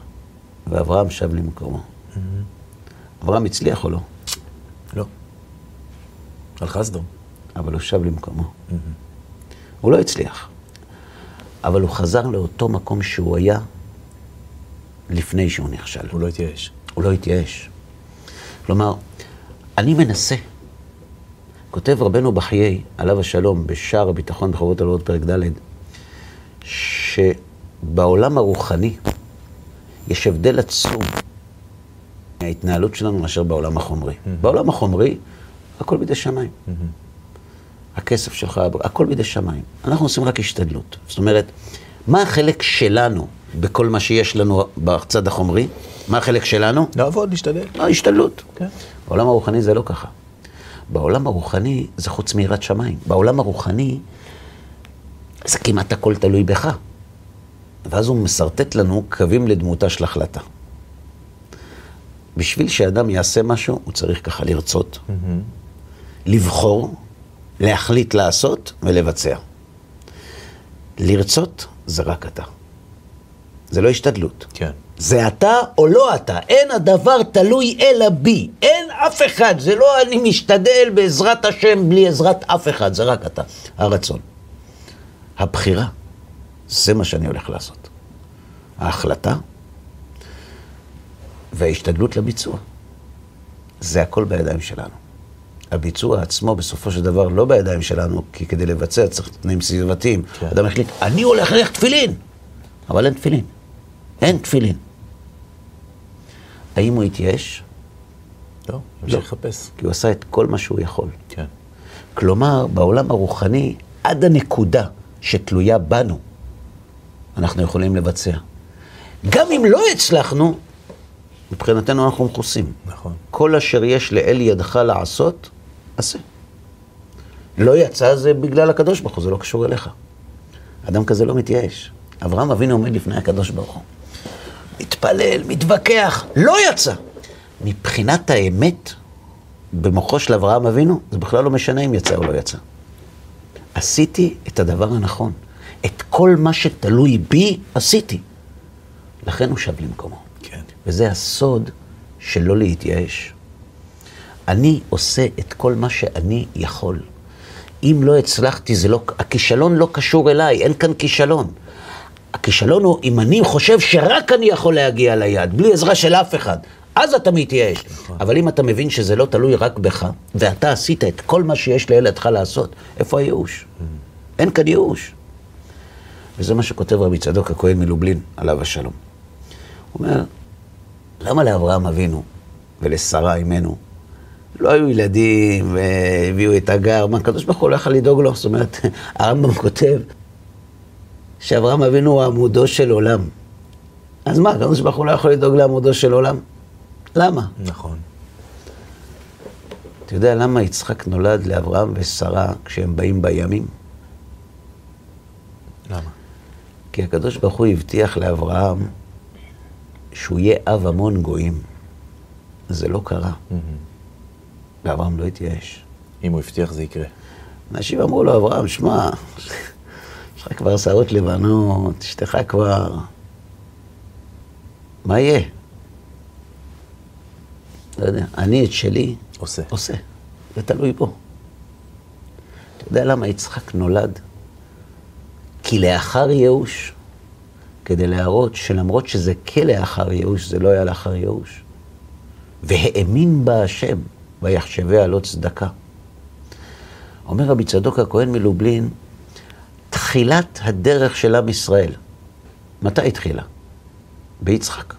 ואברהם שב למקומו. אברהם הצליח או לא? לא. הלכה סדום. אבל הוא שב למקומו. הוא לא הצליח, אבל הוא חזר לאותו מקום שהוא היה לפני שהוא נכשל. הוא לא התייאש. הוא לא התייאש. כלומר, אני מנסה. כותב רבנו בחיי, עליו השלום, בשער הביטחון בחובות הלוות פרק ד', שבעולם הרוחני יש הבדל עצום מההתנהלות שלנו מאשר בעולם החומרי. Mm-hmm. בעולם החומרי, הכל בידי שמיים. Mm-hmm. הכסף שלך, הכל בידי שמיים. אנחנו עושים רק השתדלות. זאת אומרת, מה החלק שלנו בכל מה שיש לנו בצד החומרי? מה החלק שלנו? לעבוד, להשתדל. לא, השתדלות. כן. בעולם הרוחני זה לא ככה. בעולם הרוחני זה חוץ מיראת שמיים. בעולם הרוחני זה כמעט הכל תלוי בך. ואז הוא משרטט לנו קווים לדמותה של החלטה. בשביל שאדם יעשה משהו, הוא צריך ככה לרצות, mm-hmm. לבחור, להחליט לעשות ולבצע. לרצות זה רק אתה. זה לא השתדלות. כן. זה אתה או לא אתה. אין הדבר תלוי אלא בי. אין אף אחד. זה לא אני משתדל בעזרת השם בלי עזרת אף אחד. זה רק אתה. הרצון. הבחירה. זה מה שאני הולך לעשות. ההחלטה וההשתדלות לביצוע. זה הכל בידיים שלנו. הביצוע עצמו בסופו של דבר לא בידיים שלנו, כי כדי לבצע צריך תנאים סביבתיים. כן. אדם החליט, אני הולך ללכת תפילין, אבל אין תפילין. אין תפילין. האם הוא התייאש? לא, ימשיך לחפש. כי הוא עשה את כל מה שהוא יכול. כן. כלומר, בעולם הרוחני, עד הנקודה שתלויה בנו, אנחנו יכולים לבצע. גם אם לא הצלחנו, מבחינתנו אנחנו מכוסים. נכון. כל אשר יש לאל ידך לעשות, עשה. לא יצא זה בגלל הקדוש ברוך הוא, זה לא קשור אליך. אדם כזה לא מתייאש. אברהם אבינו עומד לפני הקדוש ברוך הוא. מתפלל, מתווכח, לא יצא. מבחינת האמת, במוחו של אברהם אבינו, זה בכלל לא משנה אם יצא או לא יצא. עשיתי את הדבר הנכון. את כל מה שתלוי בי, עשיתי. לכן הוא שב למקומו. כן. וזה הסוד של לא להתייאש. אני עושה את כל מה שאני יכול. אם לא הצלחתי, זה לא, הכישלון לא קשור אליי, אין כאן כישלון. הכישלון הוא אם אני חושב שרק אני יכול להגיע ליעד, בלי עזרה של אף אחד, אז אתה מתייאש. נכון. אבל אם אתה מבין שזה לא תלוי רק בך, ואתה עשית את כל מה שיש לילדך לעשות, איפה הייאוש? Mm. אין כאן ייאוש. וזה מה שכותב רבי צדוק הכהן מלובלין, עליו השלום. הוא אומר, למה לאברהם אבינו ולשרה אימנו לא היו ילדים והביאו את הגר, מה הקדוש ברוך הוא לא יכל לדאוג לו? זאת אומרת, הרמב"ם כותב שאברהם אבינו הוא עמודו של עולם. אז מה, הקדוש ברוך הוא לא יכול לדאוג לעמודו של עולם? למה? נכון. אתה יודע למה יצחק נולד לאברהם ושרה כשהם באים בימים? למה? כי הקדוש ברוך הוא הבטיח לאברהם שהוא יהיה אב המון גויים. זה לא קרה. ואברהם לא התייאש. אם הוא הבטיח זה יקרה. אנשים אמרו לו, אברהם, שמע, יש לך כבר שערות לבנות, אשתך כבר... מה יהיה? לא יודע, אני את שלי עושה. עושה. זה תלוי בו. אתה יודע למה יצחק נולד? כי לאחר ייאוש, כדי להראות שלמרות שזה כלאחר ייאוש, זה לא היה לאחר ייאוש. והאמין בה השם, ויחשביה לא צדקה. אומר רבי צדוק הכהן מלובלין, תחילת הדרך של עם ישראל, מתי התחילה? ביצחק.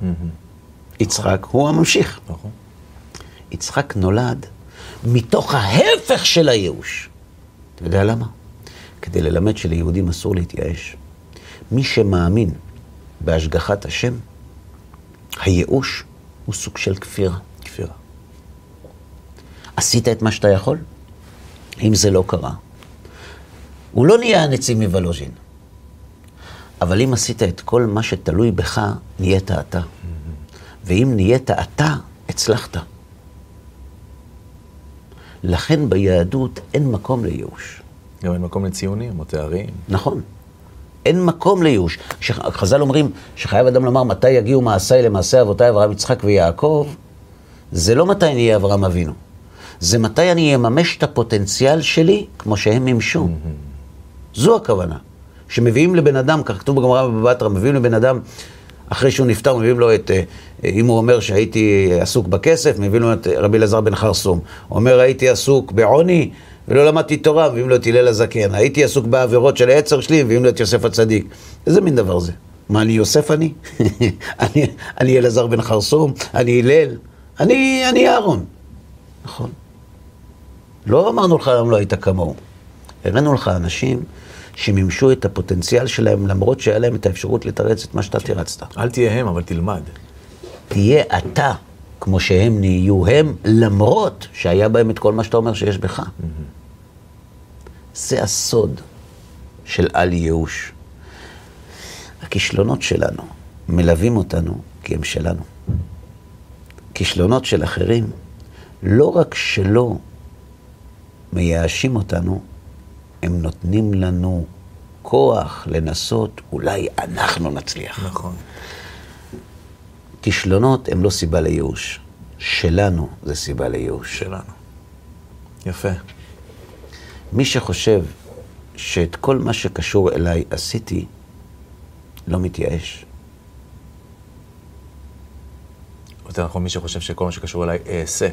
יצחק הוא הממשיך. נכון. יצחק נולד מתוך ההפך של הייאוש. אתה יודע למה? כדי ללמד שליהודים אסור להתייאש. מי שמאמין בהשגחת השם, הייאוש הוא סוג של כפירה. כפירה. עשית את מה שאתה יכול? אם זה לא קרה, הוא לא נהיה הנציב מוולוז'ין. אבל אם עשית את כל מה שתלוי בך, נהיית אתה. ואם נהיית אתה, הצלחת. לכן ביהדות אין מקום לייאוש. גם אין מקום לציונים או תארים. נכון. אין מקום לייאוש. חז"ל אומרים שחייב אדם לומר מתי יגיעו מעשיי למעשה אבותיי אברהם, יצחק ויעקב, זה לא מתי נהיה אברהם אבינו. זה מתי אני אממש את הפוטנציאל שלי כמו שהם מימשו. זו הכוונה. שמביאים לבן אדם, כך כתוב בגמרא בבטרה, מביאים לבן אדם, אחרי שהוא נפטר, מביאים לו את, אה, אם הוא אומר שהייתי עסוק בכסף, מביאים לו את רבי אלעזר בן חרסום. אומר הייתי עסוק בעוני ולא למדתי תורה, מביאים לו את הלל הזקן. הייתי עסוק בעבירות של העצר שלי, מביאים לו את יוסף הצדיק. איזה מין דבר זה? מה, אני יוסף אני? אני, אני אלעזר בן חרסום? אני הלל? אני, אני אהרון. נכון. לא אמרנו לך היום לא היית כמוהו. הראינו לך אנשים שמימשו את הפוטנציאל שלהם, למרות שהיה להם את האפשרות לתרץ את מה שאתה תירצת. אל תהיה הם, אבל תלמד. תהיה אתה כמו שהם נהיו הם, למרות שהיה בהם את כל מה שאתה אומר שיש בך. זה הסוד של אל ייאוש. הכישלונות שלנו מלווים אותנו כי הם שלנו. כישלונות של אחרים, לא רק שלא מייאשים אותנו, הם נותנים לנו כוח לנסות, אולי אנחנו נצליח. נכון. כישלונות הם לא סיבה לייאוש. שלנו זה סיבה לייאוש. שלנו. יפה. מי שחושב שאת כל מה שקשור אליי עשיתי, לא מתייאש. יותר נכון, מי שחושב שכל מה שקשור אליי אעשה.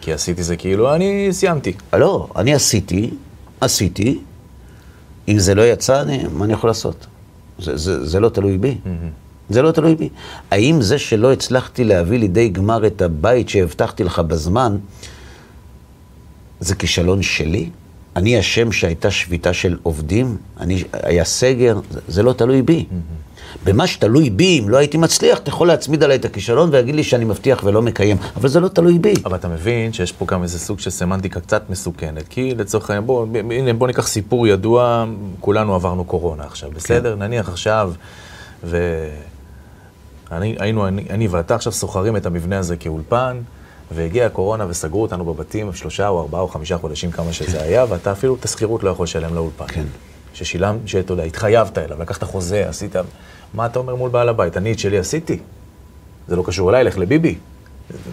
כי עשיתי זה כאילו, אני סיימתי. לא, אני עשיתי, עשיתי, אם זה לא יצא, אני, מה אני יכול לעשות? זה, זה, זה לא תלוי בי. Mm-hmm. זה לא תלוי בי. האם זה שלא הצלחתי להביא לידי גמר את הבית שהבטחתי לך בזמן, זה כישלון שלי? אני אשם שהייתה שביתה של עובדים? אני, היה סגר? זה, זה לא תלוי בי. Mm-hmm. במה שתלוי בי, אם לא הייתי מצליח, אתה יכול להצמיד עליי את הכישלון ולהגיד לי שאני מבטיח ולא מקיים, אבל זה לא תלוי בי. אבל אתה מבין שיש פה גם איזה סוג של סמנטיקה קצת מסוכנת, כי לצורך העניין, בוא, הנה, בוא ניקח סיפור ידוע, כולנו עברנו קורונה עכשיו, בסדר? כן. נניח עכשיו, ו... אני, היינו, אני, אני ואתה עכשיו סוחרים את המבנה הזה כאולפן, והגיעה הקורונה וסגרו אותנו בבתים שלושה או ארבעה או חמישה חודשים, כמה שזה כן. היה, ואתה אפילו את השכירות לא יכול לשלם לאולפן. כן. ששילמת, שאתה יודע, התחייבת אליו, לקחת חוזה, עשית... מה אתה אומר מול בעל הבית? אני את שלי עשיתי. זה לא קשור אליי, לך לביבי.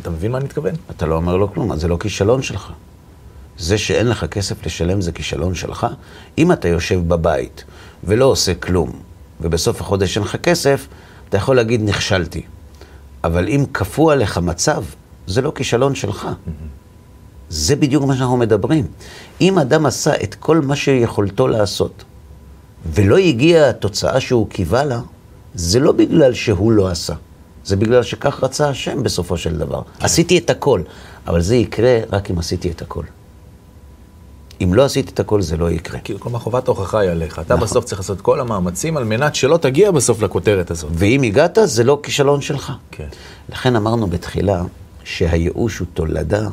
אתה מבין מה אני מתכוון? אתה לא אומר לו כלום, אז זה לא כישלון שלך. זה שאין לך כסף לשלם זה כישלון שלך. אם אתה יושב בבית ולא עושה כלום, ובסוף החודש אין לך כסף, אתה יכול להגיד נכשלתי. אבל אם כפו עליך מצב, זה לא כישלון שלך. זה בדיוק מה שאנחנו מדברים. אם אדם עשה את כל מה שיכולתו לעשות, ולא הגיעה התוצאה שהוא קיווה לה, זה לא בגלל שהוא לא עשה. זה בגלל שכך רצה השם בסופו של דבר. כן. עשיתי את הכל, אבל זה יקרה רק אם עשיתי את הכל. אם לא עשיתי את הכל, זה לא יקרה. כאילו, כלומר, חובת ההוכחה היא עליך. אתה נכון. בסוף צריך לעשות כל המאמצים על מנת שלא תגיע בסוף לכותרת הזאת. ואם הגעת, זה לא כישלון שלך. כן. לכן אמרנו בתחילה שהייאוש הוא תולדה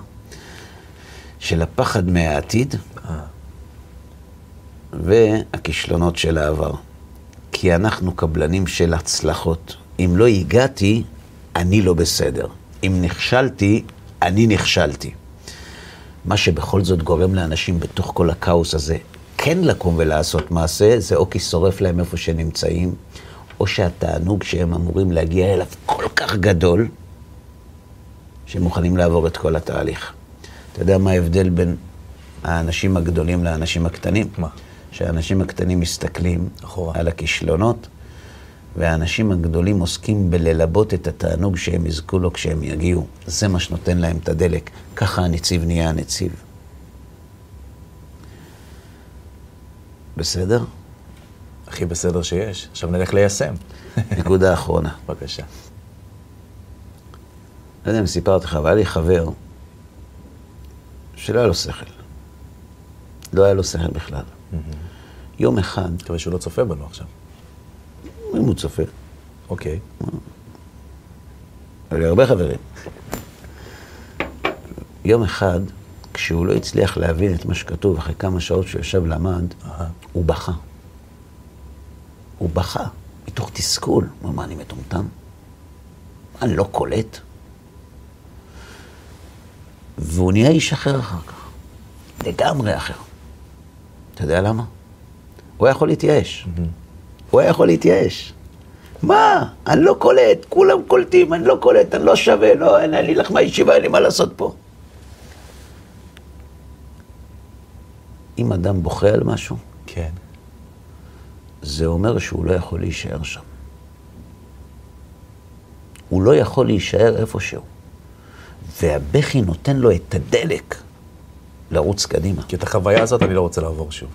של הפחד מהעתיד אה. והכישלונות של העבר. כי אנחנו קבלנים של הצלחות. אם לא הגעתי, אני לא בסדר. אם נכשלתי, אני נכשלתי. מה שבכל זאת גורם לאנשים בתוך כל הכאוס הזה כן לקום ולעשות מעשה, זה או כי שורף להם איפה שהם נמצאים, או שהתענוג שהם אמורים להגיע אליו כל כך גדול, שהם מוכנים לעבור את כל התהליך. אתה יודע מה ההבדל בין האנשים הגדולים לאנשים הקטנים? מה? שהאנשים הקטנים מסתכלים אחורה. על הכישלונות, והאנשים הגדולים עוסקים בללבות את התענוג שהם יזכו לו כשהם יגיעו. זה מה שנותן להם את הדלק. ככה הנציב נהיה הנציב. בסדר? הכי בסדר שיש. עכשיו נלך ליישם. נקודה אחרונה. בבקשה. לא יודע אם סיפרתי לך, אבל היה לי חבר שלא היה לו שכל. לא היה לו שכל בכלל. יום אחד... מקווה שהוא לא צופה בנו עכשיו. אם הוא צופה. אוקיי. היו לי הרבה חברים. יום אחד, כשהוא לא הצליח להבין את מה שכתוב, אחרי כמה שעות שהוא ישב למד, הוא בכה. הוא בכה, מתוך תסכול. הוא אמר, מה, אני מטומטם? אני לא קולט? והוא נהיה איש אחר אחר כך. לגמרי אחר. אתה יודע למה? הוא היה יכול להתייאש. הוא היה יכול להתייאש. מה? אני לא קולט, כולם קולטים, אני לא קולט, אני לא שווה, לא, אין לי לך מהישיבה, אין לי מה לעשות פה. אם אדם בוכה על משהו, כן. זה אומר שהוא לא יכול להישאר שם. הוא לא יכול להישאר איפשהו. והבכי נותן לו את הדלק לרוץ קדימה. כי את החוויה הזאת אני לא רוצה לעבור שוב.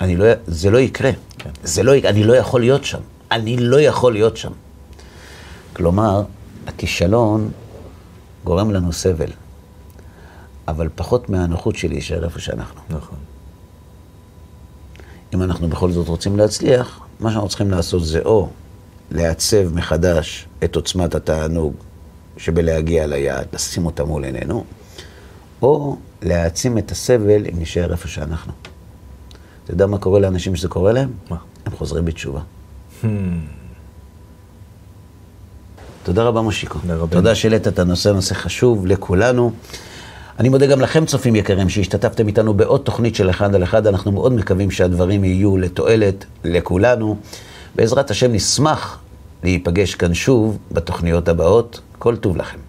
אני לא, זה לא יקרה. כן. זה לא, אני לא יכול להיות שם. אני לא יכול להיות שם. כלומר, הכישלון גורם לנו סבל, אבל פחות מהנוחות שלי להישאר איפה שאנחנו. נכון. אם אנחנו בכל זאת רוצים להצליח, מה שאנחנו צריכים לעשות זה או לעצב מחדש את עוצמת התענוג שבלהגיע ליעד, לשים אותה מול עינינו, או להעצים את הסבל אם נשאר איפה שאנחנו. אתה יודע מה קורה לאנשים שזה קורה להם? מה? הם חוזרים בתשובה. Hmm. תודה רבה, מושיקו. תודה שהעלית את הנושא, נושא חשוב לכולנו. אני מודה גם לכם, צופים יקרים, שהשתתפתם איתנו בעוד תוכנית של אחד על אחד. אנחנו מאוד מקווים שהדברים יהיו לתועלת לכולנו. בעזרת השם נשמח להיפגש כאן שוב בתוכניות הבאות. כל טוב לכם.